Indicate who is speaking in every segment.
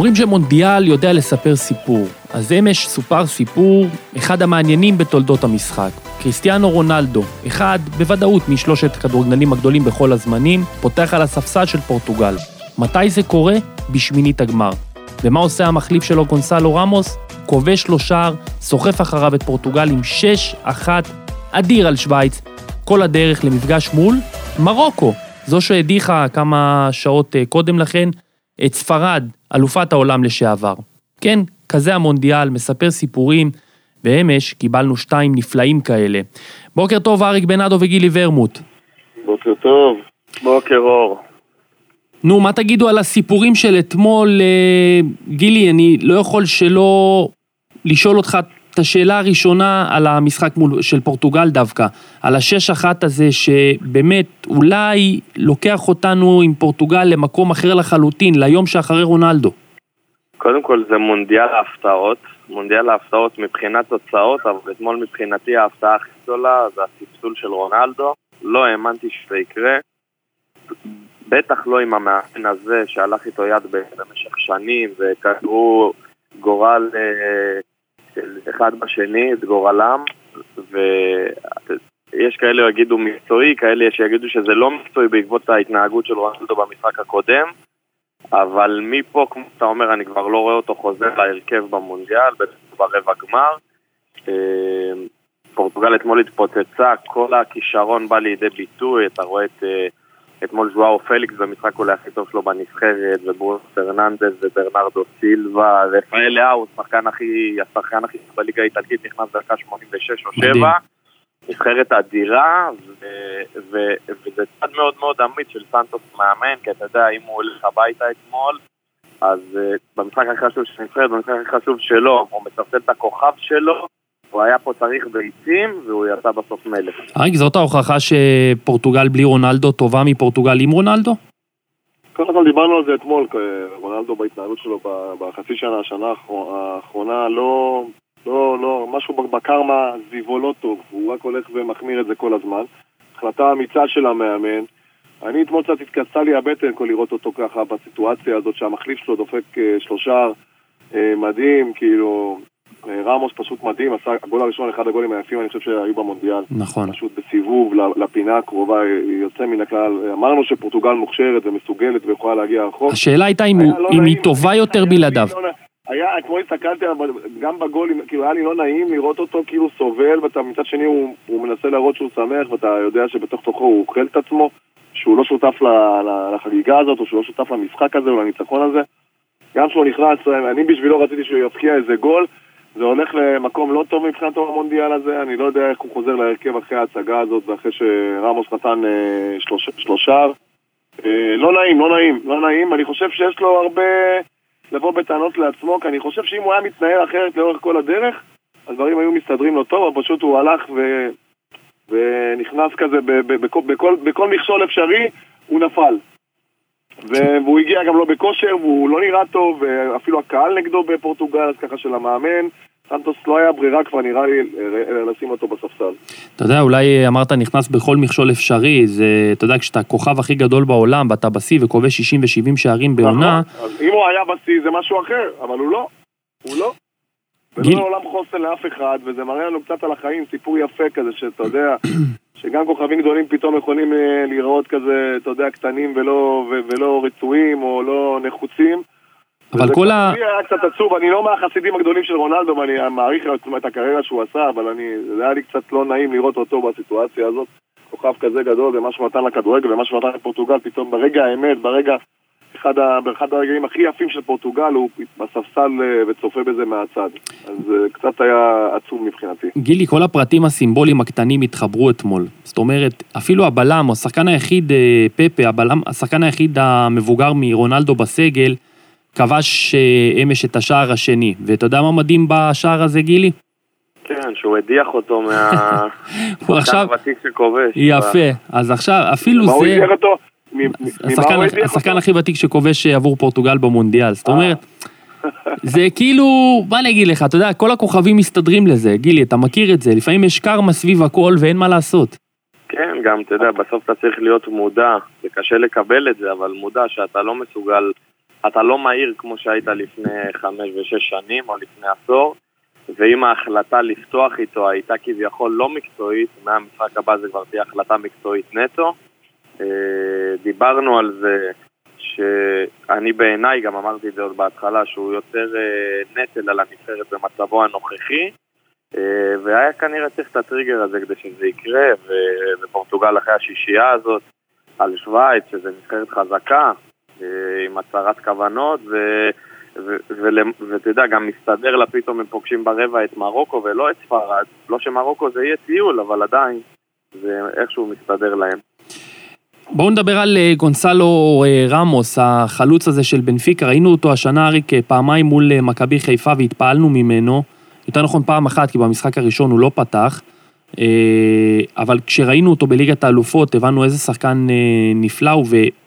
Speaker 1: אומרים שמונדיאל יודע לספר סיפור, אז אמש סופר סיפור, אחד המעניינים בתולדות המשחק. קריסטיאנו רונלדו, אחד בוודאות משלושת הכדורגלנים הגדולים בכל הזמנים, פותח על הספסל של פורטוגל. מתי זה קורה? בשמינית הגמר. ומה עושה המחליף שלו גונסלו רמוס? כובש לו שער, סוחף אחריו את פורטוגל עם 6-1 אדיר על שווייץ, כל הדרך למפגש מול מרוקו, זו שהדיחה כמה שעות אה, קודם לכן את ספרד, אלופת העולם לשעבר. כן, כזה המונדיאל, מספר סיפורים, ואמש קיבלנו שתיים נפלאים כאלה. בוקר טוב, אריק בנאדו וגילי ורמוט.
Speaker 2: בוקר טוב. בוקר אור.
Speaker 1: נו, מה תגידו על הסיפורים של אתמול? אה, גילי, אני לא יכול שלא לשאול אותך את השאלה הראשונה על המשחק מול, של פורטוגל דווקא, על השש אחת הזה שבאמת אולי לוקח אותנו עם פורטוגל למקום אחר לחלוטין, ליום שאחרי רונלדו.
Speaker 2: קודם כל זה מונדיאל ההפתעות, מונדיאל ההפתעות מבחינת תוצאות, אבל אתמול מבחינתי ההפתעה הכי גדולה זה הספסול של רונלדו, לא האמנתי שזה יקרה, בטח לא עם המאמן הזה שהלך איתו יד במשך שנים וכדרו גורל אה, של אחד בשני, את גורלם, ויש כאלה שיגידו מקצועי, כאלה שיגידו שזה לא מקצועי בעקבות ההתנהגות של רונלדו במשחק הקודם, אבל מפה, כמו שאתה אומר, אני כבר לא רואה אותו חוזר להרכב במונדיאל, ברבע גמר. אה, פורטוגל אתמול התפוצצה, כל הכישרון בא לידי ביטוי, אתה רואה את... אה, אתמול ז'ואאו פליקס במשחק אולי הכי טוב שלו בנבחרת, וברונו פרננדס וברנרדו סילבה, רפאל ליאאו, השחקן הכי, השחקן הכי בליגה האיטלקית, נכנס דקה 86 או 7. נבחרת אדירה, וזה צד מאוד מאוד אמיץ של סנטוס מאמן, כי אתה יודע, אם הוא הולך הביתה אתמול, אז uh, במשחק הכי חשוב של נבחרת, במשחק הכי חשוב שלו, הוא מסרטט את הכוכב שלו, הוא היה פה צריך ביצים, והוא יצא בסוף מלך.
Speaker 1: אריק, זאת ההוכחה שפורטוגל בלי רונלדו טובה מפורטוגל עם רונלדו?
Speaker 3: קודם כל דיברנו על זה אתמול, רונלדו בהתנהלות שלו בחצי שנה, השנה האחרונה, לא, לא, לא, משהו בקרמה סביבו לא טוב, הוא רק הולך ומחמיר את זה כל הזמן. החלטה אמיצה של המאמן. אני אתמול קצת התכנסה לי הבטן כל לראות אותו ככה בסיטואציה הזאת שהמחליף שלו דופק אה, שלושה אה, מדהים, כאילו, רמוס פשוט מדהים, עשה הגול הראשון, אחד הגולים היפים, אני חושב שהיו במונדיאל.
Speaker 1: נכון.
Speaker 3: פשוט בסיבוב לפינה הקרובה, יוצא מן הכלל. אמרנו שפורטוגל מוכשרת ומסוגלת ויכולה להגיע רחוק.
Speaker 1: השאלה הייתה אם, לא אם היא טובה יותר בלעדיו. לא
Speaker 3: היה, אתמול הסתכלתי גם בגול, כאילו היה לי לא נעים לראות אותו כאילו סובל, ואתה מצד שני הוא, הוא מנסה להראות שהוא שמח, ואתה יודע שבתוך תוכו הוא אוכל את עצמו, שהוא לא שותף לחגיגה הזאת, או שהוא לא שותף למשחק הזה או לניצחון הזה. גם כשהוא נכנס, אני בשבילו רציתי שהוא יפקיע איזה גול, זה הולך למקום לא טוב מבחינת המונדיאל הזה, אני לא יודע איך הוא חוזר להרכב אחרי ההצגה הזאת ואחרי שרמוס נתן אה, שלוש, שלושה. אה, לא נעים, לא נעים, לא נעים. אני חושב שיש לו הרבה לבוא בטענות לעצמו, כי אני חושב שאם הוא היה מתנהל אחרת לאורך כל הדרך, הדברים היו מסתדרים לו טוב, אבל פשוט הוא הלך ו... ונכנס כזה ב... ב... בכל, בכל, בכל מכשול אפשרי, הוא נפל. והוא הגיע גם לא בכושר, והוא לא נראה טוב, ואפילו הקהל נגדו בפורטוגל, אז ככה של המאמן. סנטוס לא היה ברירה כבר נראה לי לשים אותו בספסל.
Speaker 1: אתה יודע, אולי אמרת נכנס בכל מכשול אפשרי, זה, אתה יודע, כשאתה הכוכב הכי גדול בעולם, ואתה בשיא וכובש 60 ו-70 שערים בעונה...
Speaker 3: נכון, אז אם הוא היה בשיא זה משהו אחר, אבל הוא לא, הוא לא. ולא עולם חוסן לאף אחד, וזה מראה לנו קצת על החיים, סיפור יפה כזה, שאתה יודע, שגם כוכבים גדולים פתאום יכולים אה, להיראות כזה, אתה יודע, קטנים ולא, ולא רצויים או לא נחוצים.
Speaker 1: אבל כל ה...
Speaker 3: זה היה קצת עצוב, אני לא מהחסידים הגדולים של רונלדו ואני מעריך את הקריירה שהוא עשה, אבל אני, זה היה לי קצת לא נעים לראות אותו בסיטואציה הזאת. כוכב כזה גדול ומה שהוא נתן לכדורגל ומה שהוא נתן לפורטוגל, פתאום ברגע האמת, ברגע אחד, ה, באחד הרגעים הכי יפים של פורטוגל, הוא בספסל אה, וצופה בזה מהצד. אז אה, קצת היה עצוב מבחינתי.
Speaker 1: גילי, כל הפרטים הסימבוליים הקטנים התחברו אתמול. זאת אומרת, אפילו הבלם, או השחקן היחיד, אה, פפה, הבלם, השחקן היחיד המבוגר מרונלדו בסגל, כבש אמש את השער השני. ואתה יודע מה מדהים בשער הזה, גילי?
Speaker 2: כן, שהוא הדיח אותו מה...
Speaker 1: הוא עכשיו...
Speaker 2: שכובש.
Speaker 1: יפה. אז עכשיו, אפילו זה...
Speaker 3: מה הוא הדיח אותו?
Speaker 1: השחקן הכי ותיק שכובש אה, עבור פורטוגל במונדיאל, זאת אומרת, זה כאילו, מה אני אגיד לך, אתה יודע, כל הכוכבים מסתדרים לזה, גילי, אתה מכיר את זה, לפעמים יש קרמה סביב הכל ואין מה לעשות.
Speaker 2: כן, גם, אתה יודע, בסוף אתה צריך להיות מודע, זה קשה לקבל את זה, אבל מודע שאתה לא מסוגל אתה לא מהיר כמו שהיית לפני חמש ושש שנים או לפני עשור, ואם ההחלטה לפתוח איתו הייתה כביכול לא מקצועית, מהמשחק הבא זה כבר תהיה החלטה מקצועית נטו. אה, דיברנו על זה שאני בעיניי, גם אמרתי את זה עוד בהתחלה, שהוא יותר אה, נטל על הנבחרת במצבו הנוכחי, אה, והיה כנראה צריך את הטריגר הזה כדי שזה יקרה, ופורטוגל אחרי השישייה הזאת על שווייץ, שזה נבחרת חזקה, עם הצהרת כוונות, ו... ואתה יודע, גם מסתדר לה פתאום הם פוגשים ברבע את מרוקו ולא את ספרד. לא שמרוקו זה יהיה טיול, אבל עדיין, זה איכשהו מסתדר להם.
Speaker 1: בואו נדבר על אה, גונסלו אה, רמוס, החלוץ הזה של בנפיקה, ראינו אותו השנה אריק אה, פעמיים מול מכבי חיפה והתפעלנו ממנו, יותר נכון פעם אחת כי במשחק הראשון הוא לא פתח, אבל כשראינו אותו בליגת האלופות הבנו איזה שחקן נפלא הוא,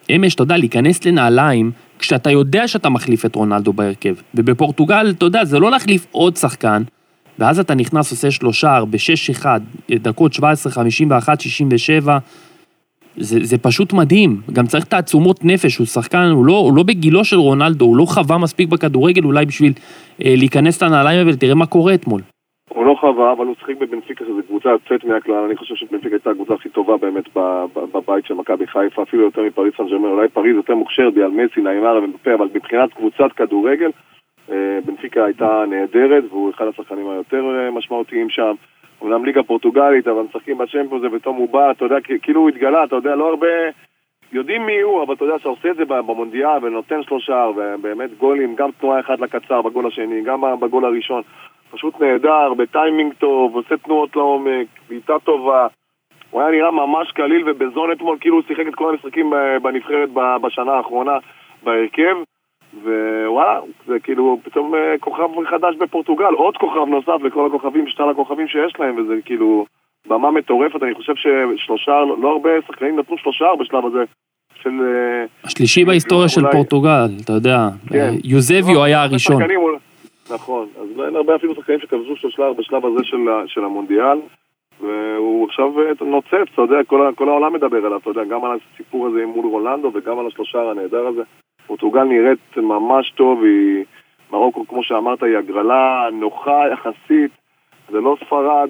Speaker 1: ואמש, אתה יודע, להיכנס לנעליים כשאתה יודע שאתה מחליף את רונלדו בהרכב. ובפורטוגל, אתה יודע, זה לא להחליף עוד שחקן, ואז אתה נכנס, עושה שלושה, ב-6-1, דקות 17, 51, 67, זה, זה פשוט מדהים. גם צריך תעצומות נפש, הוא שחקן, הוא לא, הוא לא בגילו של רונלדו, הוא לא חווה מספיק בכדורגל אולי בשביל אה, להיכנס לנעליים ותראה מה קורה אתמול.
Speaker 3: הוא לא חווה, אבל הוא שיחק בבנפיקה, שזו קבוצה יוצאת מהכלל, אני חושב שבנפיקה הייתה הקבוצה הכי טובה באמת בבית של מכבי חיפה, אפילו יותר מפריס סן ג'רמן, אולי פריז יותר מוכשרת על מסי, נעימר ומפה, אבל מבחינת קבוצת כדורגל, אה, בנפיקה הייתה נהדרת, והוא אחד השחקנים היותר אה, משמעותיים שם. אומנם ליגה פורטוגלית, אבל משחקים בצ'מפיונס ופתאום הוא בא, אתה יודע, כאילו הוא התגלה, אתה יודע, לא הרבה יודעים מי הוא, אבל אתה יודע שאתה עושה את זה במונדיאל ונותן שלושה, ובאמת גולים, גם תנועה אחת לקצר בגול השני, גם בגול הראשון. פשוט נהדר, בטיימינג טוב, עושה תנועות לעומק, בעיטה טובה. הוא היה נראה ממש קליל ובזון אתמול, כאילו הוא שיחק את כל המשחקים בנבחרת בשנה האחרונה בהרכב. ווואלה, זה כאילו פתאום אה, כוכב חדש בפורטוגל, עוד כוכב נוסף לכל הכוכבים, שלל הכוכבים שיש להם, וזה כאילו במה מטורפת, אני חושב ששלושה, לא הרבה שחקנים נתנו שלושה בשלב הזה. של... אה,
Speaker 1: השלישי בהיסטוריה של פורטוגל, אתה יודע, כן. יוזביו לא, היה הראשון.
Speaker 3: נכון, אז אין הרבה אפילו שחקנים שכבשו שלושה בשלב הזה של, של המונדיאל, והוא עכשיו אה, נוצץ, אתה יודע, כל, כל העולם מדבר עליו, אתה יודע, גם על הסיפור הזה מול רולנדו וגם על השלושה הנהדר הזה. פורטוגל נראית ממש טוב, היא... מרוקו, כמו שאמרת, היא הגרלה נוחה יחסית, זה לא ספרד,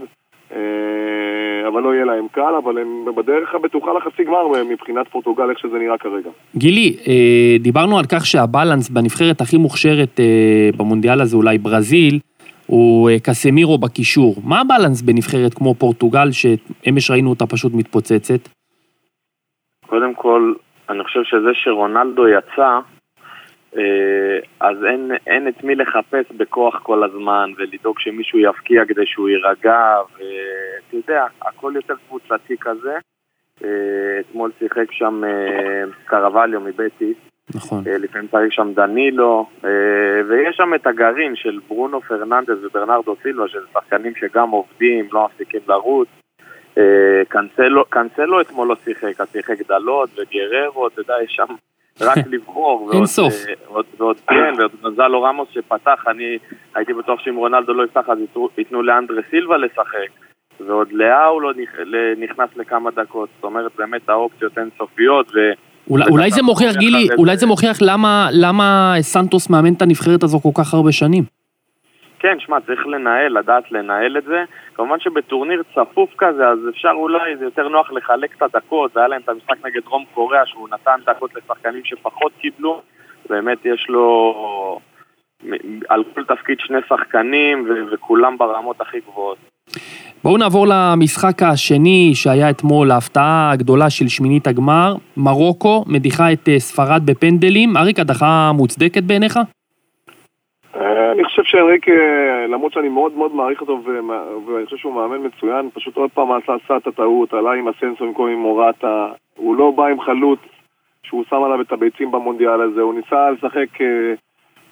Speaker 3: אה, אבל לא יהיה להם קל, אבל הם בדרך הבטוחה לחצי גמר מבחינת פורטוגל, איך שזה נראה כרגע.
Speaker 1: גילי, אה, דיברנו על כך שהבלנס בנבחרת הכי מוכשרת אה, במונדיאל הזה, אולי ברזיל, הוא קסמירו בקישור. מה הבלנס בנבחרת כמו פורטוגל, שאמש ראינו אותה פשוט מתפוצצת?
Speaker 2: קודם כל, אני חושב שזה שרונלדו יצא, אה, אז אין, אין את מי לחפש בכוח כל הזמן ולדאוג שמישהו יפקיע כדי שהוא יירגע ואתה יודע, הכל יותר קבוצתי כזה. אה, אתמול שיחק שם אה, קרווליו מבטיס.
Speaker 1: נכון.
Speaker 2: לפעמים צריך שם דנילו, ויש שם את הגרעין של ברונו פרננדס וברנרדו סילבה, שזה שחקנים שגם עובדים, לא מפסיקים לרוץ. קנסלו, קנסלו אתמול לא שיחק, אז שיחק דלות וגררו, אתה יודע, יש שם רק לבחור.
Speaker 1: אין סוף.
Speaker 2: ועוד, ועוד כן, ועוד גונזלו רמוס שפתח, אני הייתי בטוח שאם רונלדו לא יפתח אז ייתנו לאנדרה סילבה לשחק. ועוד לאהו לא נכנס לכמה דקות, זאת אומרת באמת האופציות אינסופיות ו...
Speaker 1: אולי, אולי זה מוכיח, גילי, אולי זה מוכיח למה, למה סנטוס מאמן את הנבחרת הזו כל כך הרבה שנים.
Speaker 2: כן, שמע, צריך לנהל, לדעת לנהל את זה. כמובן שבטורניר צפוף כזה, אז אפשר אולי, זה יותר נוח לחלק את הדקות, והיה להם את המשחק נגד דרום קוריאה, שהוא נתן דקות לשחקנים שפחות קיבלו. באמת יש לו על כל תפקיד שני שחקנים, ו- וכולם ברמות הכי גבוהות.
Speaker 1: בואו נעבור למשחק השני שהיה אתמול, ההפתעה הגדולה של שמינית הגמר. מרוקו מדיחה את אה, ספרד בפנדלים. אריק, הדחה מוצדקת בעיניך?
Speaker 3: אני חושב שאנריק, אה, למרות שאני מאוד מאוד מעריך אותו ואני חושב שהוא מאמן מצוין, פשוט עוד פעם עשה, את הטעות, עלה עם הסנסור במקום עם מורטה, הוא לא בא עם חלוץ שהוא שם עליו את הביצים במונדיאל הזה, הוא ניסה לשחק אה,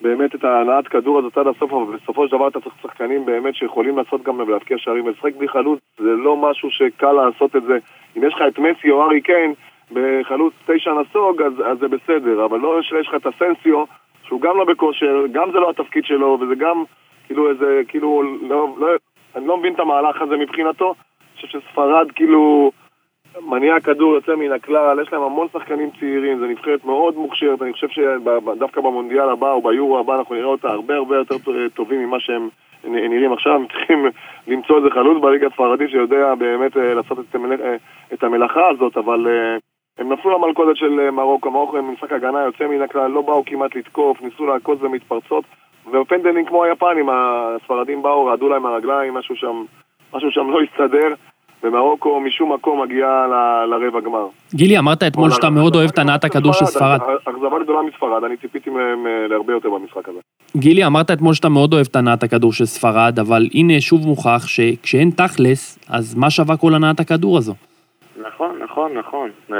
Speaker 3: באמת את ההנעת כדור הזאת עד הסוף, אבל בסופו של דבר אתה צריך שחקנים באמת שיכולים לעשות גם להבקיע שערים, ולשחק בלי חלוץ זה לא משהו שקל לעשות את זה. אם יש לך את מסי או ארי קיין בחלוץ תשע נסוג, אז, אז זה בסדר, אבל לא שיש לך את הסנסיו שהוא גם לא בכושר, גם זה לא התפקיד שלו, וזה גם כאילו איזה, כאילו, לא, לא, אני לא מבין את המהלך הזה מבחינתו. אני חושב שספרד כאילו מניע כדור יוצא מן הכלל, יש להם המון שחקנים צעירים, זו נבחרת מאוד מוכשרת, אני חושב שדווקא במונדיאל הבא או ביורו הבא אנחנו נראה אותה הרבה הרבה יותר טובים ממה שהם נראים עכשיו, הם צריכים למצוא איזה חלוץ בליגה הספרדית שיודע באמת אה, לעשות אה, את המלאכה הזאת, אבל אה, הם נפלו למלכודת של מרוקו, מרוקו הם משחק הגנה יוצא מן הכלל, לא באו כמעט לתקוף, ניסו לעקוץ ומתפרצות, ובפנדלים כמו היפנים, הספרדים באו, רעדו להם הרגליים, משהו שם, משהו שם לא הסתדר. ומרוקו משום מקום מגיעה ל, לרבע גמר.
Speaker 1: גילי, אמרת אתמול שאתה מאוד אוהב את הנעת הכדור של ספרד.
Speaker 3: אכזבה גדולה מספרד, אני ציפיתי מהם אה, להרבה יותר במשחק הזה.
Speaker 1: גילי, אמרת אתמול שאתה מאוד אוהב את הנעת הכדור של ספרד, אבל הנה שוב מוכח שכשאין תכלס, אז מה שווה כל הנעת הכדור הזו?
Speaker 2: נכון, נכון, נכון. Uh,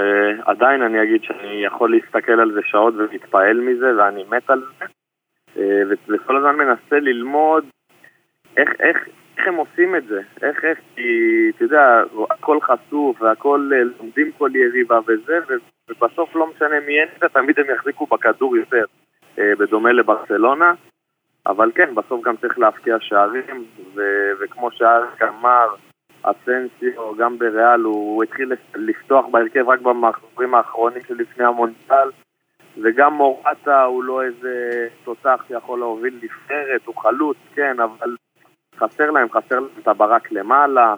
Speaker 2: עדיין אני אגיד שאני יכול להסתכל על זה שעות ולהתפעל מזה, ואני מת על זה. Uh, וכל הזמן מנסה ללמוד איך, איך, איך הם עושים את זה? איך, איך, כי, אתה יודע, הכל חשוף והכל אה, לומדים כל יריבה וזה, ובסוף לא משנה מי אין זה, תמיד הם יחזיקו בכדור יותר, אה, בדומה לברצלונה. אבל כן, בסוף גם צריך להפקיע שערים, ו- וכמו שאריק אמר, אסנסיו, גם בריאל, הוא התחיל לפתוח בהרכב רק במחזורים האחרונים שלפני המונדיאל, וגם מורטה הוא לא איזה תותח שיכול להוביל נבחרת, הוא חלוץ, כן, אבל חסר להם, חסר להם את הברק למעלה,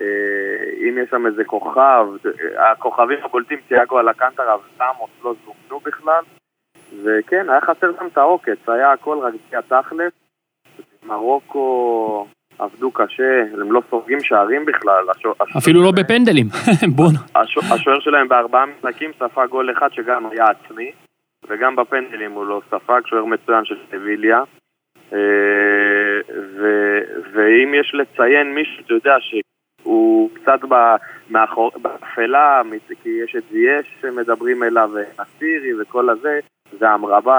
Speaker 2: אה, אם יש שם איזה כוכב, הכוכבים הבולטים, תיאגו על הקנטרה וסמוס לא זומנו בכלל, וכן, היה חסר גם את העוקץ, היה הכל רק בלי מרוקו עבדו קשה, הם לא סופגים שערים בכלל.
Speaker 1: אפילו לא בפנדלים, בוא
Speaker 2: השוער שלהם בארבעה משחקים ספג גול אחד שגם היה עצמי, וגם בפנדלים הוא לא ספג, שוער מצוין של סביליה. אה, ואם יש לציין מישהו, אתה יודע, שהוא קצת באפלה, כי יש את זייש שמדברים אליו, נסירי וכל הזה, זה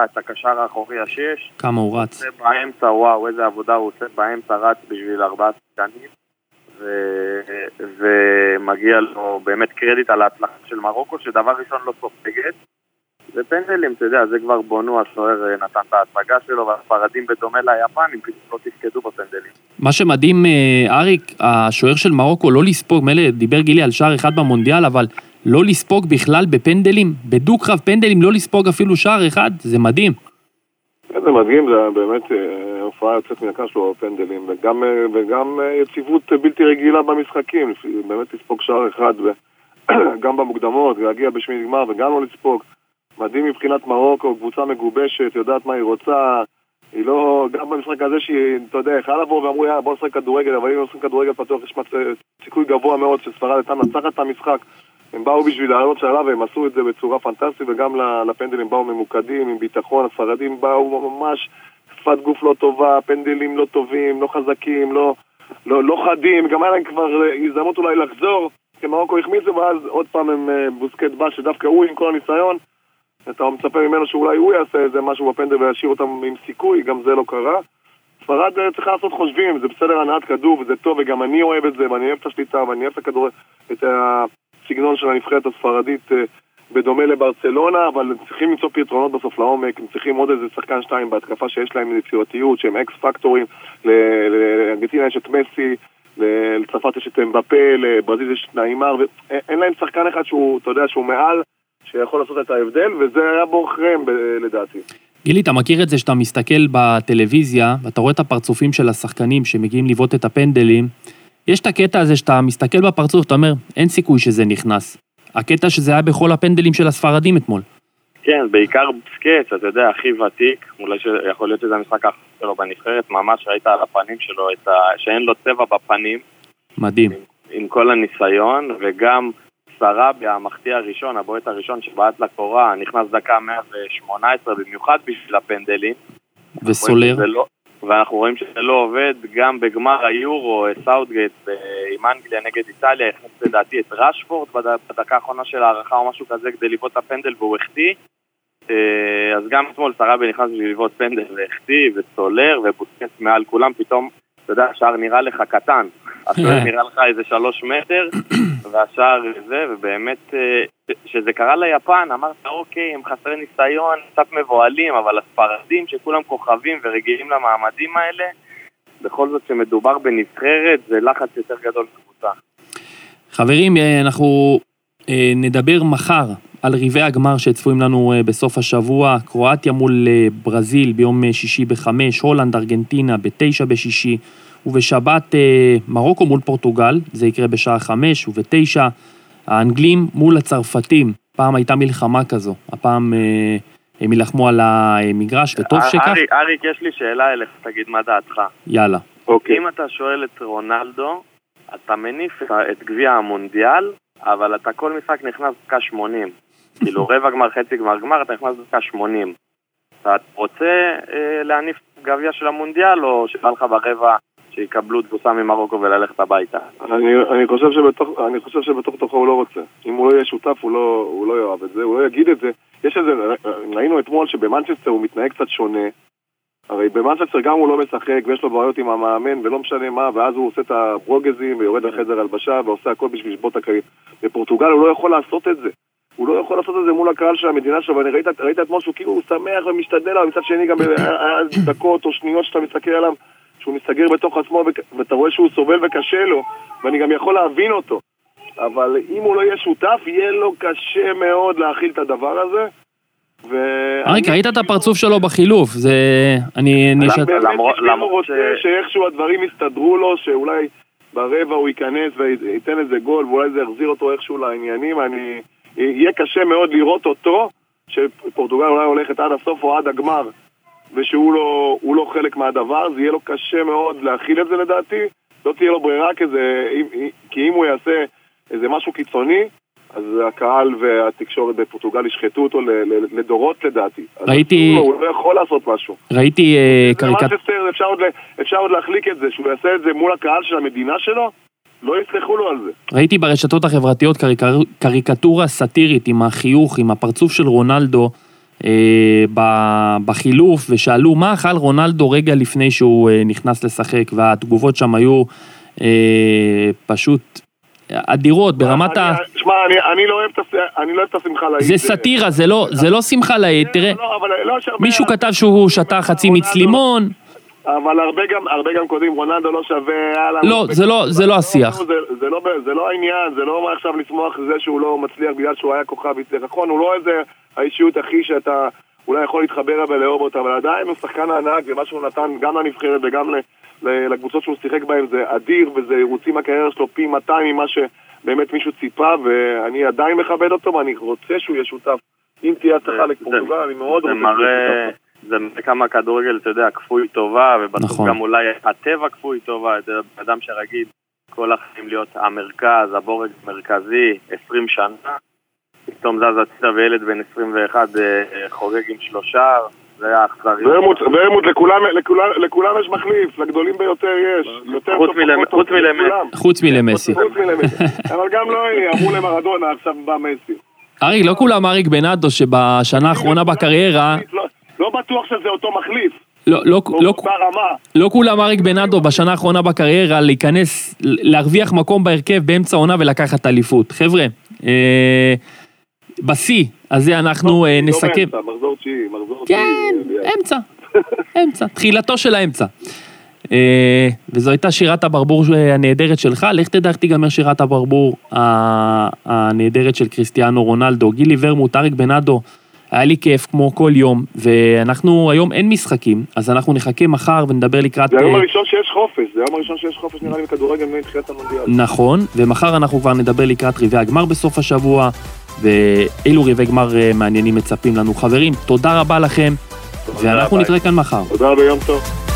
Speaker 2: את הקשר האחורי השש.
Speaker 1: כמה הוא רץ.
Speaker 2: באמצע, וואו, איזה עבודה הוא עושה באמצע, רץ בשביל ארבעה שחקנים. ו... ומגיע לו באמת קרדיט על ההצלחה של מרוקו, שדבר ראשון לא סופגת, זה פנדלים, אתה יודע, זה כבר בונו, השוער אה, נתן את ההצגה שלו, והספרדים בדומה ליפנים, פשוט לא תפקדו בפנדלים.
Speaker 1: מה שמדהים, אה, אריק, השוער של מרוקו לא לספוג, מילא דיבר גילי על שער אחד במונדיאל, אבל לא לספוג בכלל בפנדלים, בדו-קרב פנדלים, לא לספוג אפילו שער אחד, זה מדהים.
Speaker 3: כן, זה מדהים, זה באמת אה, הופעה יוצאת מן הכלל שלו בפנדלים, וגם, וגם יציבות בלתי רגילה במשחקים, באמת לספוג שער אחד, גם במוקדמות, להגיע בשמי נגמר וגם לא לספוג. מדהים מבחינת מרוקו, קבוצה מגובשת, יודעת מה היא רוצה. היא לא, גם במשחק הזה שהיא, אתה יודע, יכלה לבוא ואמרו, יאללה, בוא נשחק כדורגל, אבל אם עושים כדורגל פתוח, יש. סיכוי גבוה מאוד שספרד הייתה מנצחת את המשחק. הם באו בשביל לעלות שעלה והם עשו את זה בצורה פנטסטית, וגם לפנדלים באו ממוקדים, עם ביטחון, הספרדים באו ממש שפת גוף לא טובה, פנדלים לא טובים, לא חזקים, לא, לא, לא חדים, גם היה להם כבר הזדמנות אולי לחזור, כי מרוקו החמיצו, ואז עוד פעם הם אה, בוסקט בא, שדווקא הוא עם כל הניסיון, אתה מצפה ממנו שאולי הוא יעשה איזה משהו בפנדל וישאיר אותם עם סיכוי, גם זה לא קרה. ספרד אה, צריכה לעשות חושבים, זה בסדר הנעת כדור וזה טוב, וגם אני אוהב את זה, ואני אוהב את השליטה, ואני אוהב את הכדור, את הסגנון של הנבחרת הספרדית אה, בדומה לברצלונה, אבל צריכים למצוא פתרונות בסוף לעומק, הם צריכים עוד איזה שחקן שתיים בהתקפה שיש להם יצירתיות, שהם אקס פקטורים, לארגנטינה יש את מסי, לצרפת יש את אמבפה, לברזיל יש את נעימר, ואין להם שחקן אחד שהוא, אתה יודע, שהוא מעל שיכול לעשות את ההבדל, וזה היה בעוכריהם לדעתי.
Speaker 1: גילי, אתה מכיר את זה שאתה מסתכל בטלוויזיה, ואתה רואה את הפרצופים של השחקנים שמגיעים לבעוט את הפנדלים, יש את הקטע הזה שאתה מסתכל בפרצוף, אתה אומר, אין סיכוי שזה נכנס. הקטע שזה היה בכל הפנדלים של הספרדים אתמול.
Speaker 2: כן, בעיקר בוסקטס, אתה יודע, הכי ותיק, אולי שיכול להיות שזה המשחק האחרון שלו בנבחרת, ממש ראית על הפנים שלו ה... שאין לו צבע בפנים.
Speaker 1: מדהים.
Speaker 2: עם, עם כל הניסיון, וגם סראביה, המחטיא הראשון, הבועט הראשון שבעט לקורה, נכנס דקה 118 במיוחד בשביל הפנדלים.
Speaker 1: וסולר.
Speaker 2: לא, ואנחנו רואים שזה לא עובד, גם בגמר היורו, סאות'גייט אה, עם אנגליה נגד איטליה, הכניס לדעתי את ראשפורד בדקה האחרונה של ההערכה או משהו כזה כדי לבעוט את הפנדל והוא החטיא. אה, אז גם אתמול סראבי נכנס בשביל לבעוט פנדל והחטיא, וסולר, ובוסקץ מעל כולם, פתאום, אתה יודע, השער נראה לך קטן. השוער נראה לך איזה שלוש מטר, והשער זה, ובאמת, כשזה אה, קרה ליפן, אמרת, אוקיי, הם חסרי ניסיון, קצת מבוהלים, אבל הספרדים שכולם כוכבים ורגילים למעמדים האלה, בכל זאת שמדובר בנבחרת, זה לחץ יותר גדול מקבוצה.
Speaker 1: חברים, אה, אנחנו אה, נדבר מחר על רבעי הגמר שצפויים לנו אה, בסוף השבוע, קרואטיה מול אה, ברזיל ביום אה, שישי בחמש, הולנד, ארגנטינה בתשע בשישי, ובשבת מרוקו מול פורטוגל, זה יקרה בשעה חמש, ובתשע האנגלים מול הצרפתים. פעם הייתה מלחמה כזו, הפעם הם יילחמו על המגרש, וטוב שכך.
Speaker 2: אריק, אריק, יש לי שאלה אליך, תגיד מה דעתך.
Speaker 1: יאללה.
Speaker 3: אוקיי.
Speaker 2: אם אתה שואל את רונלדו, אתה מניף את גביע המונדיאל, אבל אתה כל משחק נכנס דקה 80. כאילו רבע גמר, חצי גמר, גמר, אתה נכנס דקה 80. אתה רוצה אה, להניף גביע של המונדיאל, או שבא לך ברבע שיקבלו תבוסה ממרוקו וללכת הביתה?
Speaker 3: אני, אני, חושב שבתוך, אני חושב שבתוך תוכו הוא לא רוצה. אם הוא לא יהיה שותף, הוא לא, הוא לא יאהב את זה, הוא לא יגיד את זה. יש איזה, ראינו אתמול שבמנצ'סטר הוא מתנהג קצת שונה. הרי במנצ'סטר גם הוא לא משחק ויש לו בעיות עם המאמן ולא משנה מה, ואז הוא עושה את הברוגזים ויורד לחדר הלבשה ועושה הכל בשביל לשבור את הקריירה. בפורטוגל הוא לא יכול לעשות את זה. הוא לא יכול לעשות את זה מול הקהל של המדינה שלו, ואני ראית, ראית אתמול שהוא כאילו הוא שמח ומשתדל, אבל מצד שני גם היה היה דקות או שניות שאתה מסתכל עליו, שהוא מסתגר בתוך עצמו ואתה רואה שהוא סובל וקשה לו, ואני גם יכול להבין אותו. אבל אם הוא לא יהיה שותף, יהיה לו קשה מאוד להכיל את הדבר הזה. ו...
Speaker 1: אריק, ראית את הפרצוף שלו בחילוף, זה... אני...
Speaker 3: באמת
Speaker 2: למרות-
Speaker 3: כאילו
Speaker 2: למרות
Speaker 3: רוצה שאיכשהו הדברים יסתדרו לו, שאולי ברבע הוא ייכנס וייתן איזה גול, ואולי זה יחזיר אותו איכשהו לעניינים. אני... יהיה קשה מאוד לראות אותו, שפורטוגל אולי הולכת עד הסוף או עד הגמר, ושהוא לא, לא חלק מהדבר, זה יהיה לו קשה מאוד להכיל את זה לדעתי. לא תהיה לו ברירה כזה, כי אם הוא יעשה איזה משהו קיצוני, אז הקהל והתקשורת בפורטוגל ישחטו אותו לדורות לדעתי.
Speaker 1: ראיתי-
Speaker 3: הוא לא- הוא לא יכול לעשות משהו.
Speaker 1: ראיתי אה, קריקט...
Speaker 3: אפשר עוד להחליק את זה, שהוא יעשה את זה מול הקהל של המדינה שלו, לא יסלחו לו על זה.
Speaker 1: ראיתי ברשתות החברתיות קריקר... קריקטורה סאטירית עם החיוך, עם הפרצוף של רונלדו אה, ב- בחילוף, ושאלו מה אכל רונלדו רגע לפני שהוא אה, נכנס לשחק, והתגובות שם היו אה, פשוט אדירות, ברמת ה...
Speaker 3: שמע, אני, לא אוהב את הס- אני לא אוהב את השמחה לאיד.
Speaker 1: זה סאטירה, זה לא, לא שמחה תראה,
Speaker 3: לא, הרבה-
Speaker 1: מישהו כתב שהוא שתה חצי מיץ לימון,
Speaker 3: אבל הרבה גם, הרבה גם כותבים, רונלדו לא שווה, יאללה.
Speaker 1: לא,
Speaker 3: הוא-
Speaker 1: זה לא- זה לא השיח.
Speaker 3: זה, זה, לא, זה לא העניין, זה לא עכשיו לשמוח זה שהוא לא מצליח בגלל שהוא היה כוכב הצליח. נכון, הוא לא איזה האישיות הכי שאתה אולי יכול להתחבר אליה ולאהוב אותה, אבל עדיין הוא שחקן ענק, ומה שהוא נתן גם לנבחרת וגם לקבוצות שהוא שיחק בהן זה אדיר, וזה רוצים הקריירה שלו פי 200 ממה שבאמת מישהו ציפה, ואני עדיין מכבד אותו, ואני רוצה שהוא יהיה שותף. אם תהיה הצלחה לפורטוגל, אני מאוד רוצה שהוא יהיה שותף.
Speaker 2: זה כמה הכדורגל, אתה יודע, כפוי טובה, ובסוף
Speaker 1: נכון.
Speaker 2: גם אולי הטבע כפוי טובה, אתה יודע, אדם שרגיל כל החיים להיות המרכז, הבורג המרכזי, 20 שנה, פתאום זז הצידה וילד בן 21 אה, חוגג עם שלושה, זה.
Speaker 3: ורמוט, לכולם, לכולם, לכולם יש מחליף, לגדולים ביותר יש. יותר
Speaker 2: חוץ מלמסי.
Speaker 3: לכולם.
Speaker 1: חוץ מלמסי.
Speaker 3: אבל גם לא יהיה, אמרו למרדונה, עכשיו בא מסי.
Speaker 1: אריק, לא כולם אריק בנאדו שבשנה האחרונה בקריירה,
Speaker 3: בטוח שזה אותו מחליף,
Speaker 1: לא, לא, לא. לא כולם אריק בנאדו בשנה האחרונה בקריירה להיכנס, להרוויח מקום בהרכב באמצע העונה ולקחת אליפות. חבר'ה, אה, בשיא הזה אנחנו אה,
Speaker 3: לא
Speaker 1: נסכם.
Speaker 3: באמצע, מחזור תשיעי, מחזור תשיעי.
Speaker 1: כן,
Speaker 3: אה,
Speaker 1: אמצע, אמצע, תחילתו של האמצע. אה, וזו הייתה שירת הברבור הנהדרת שלך, לך תדע איך תיגמר שירת הברבור ה- הנהדרת של קריסטיאנו רונלדו. גילי ורמוט, אריק בנאדו, היה לי כיף כמו כל יום, ואנחנו, היום אין משחקים, אז אנחנו נחכה מחר ונדבר לקראת...
Speaker 3: זה היום
Speaker 1: אה,
Speaker 3: הראשון שיש חופש, זה היום הראשון שיש חופש נראה לי בכדורגל מתחילת המונדיאל.
Speaker 1: נכון, ומחר אנחנו כבר נדבר לקראת רבעי הגמר בסוף השבוע, ואילו רבעי גמר אה, מעניינים מצפים לנו. חברים, תודה רבה לכם,
Speaker 3: תודה,
Speaker 1: ואנחנו
Speaker 3: ביי.
Speaker 1: נתראה כאן מחר.
Speaker 3: תודה ויום טוב.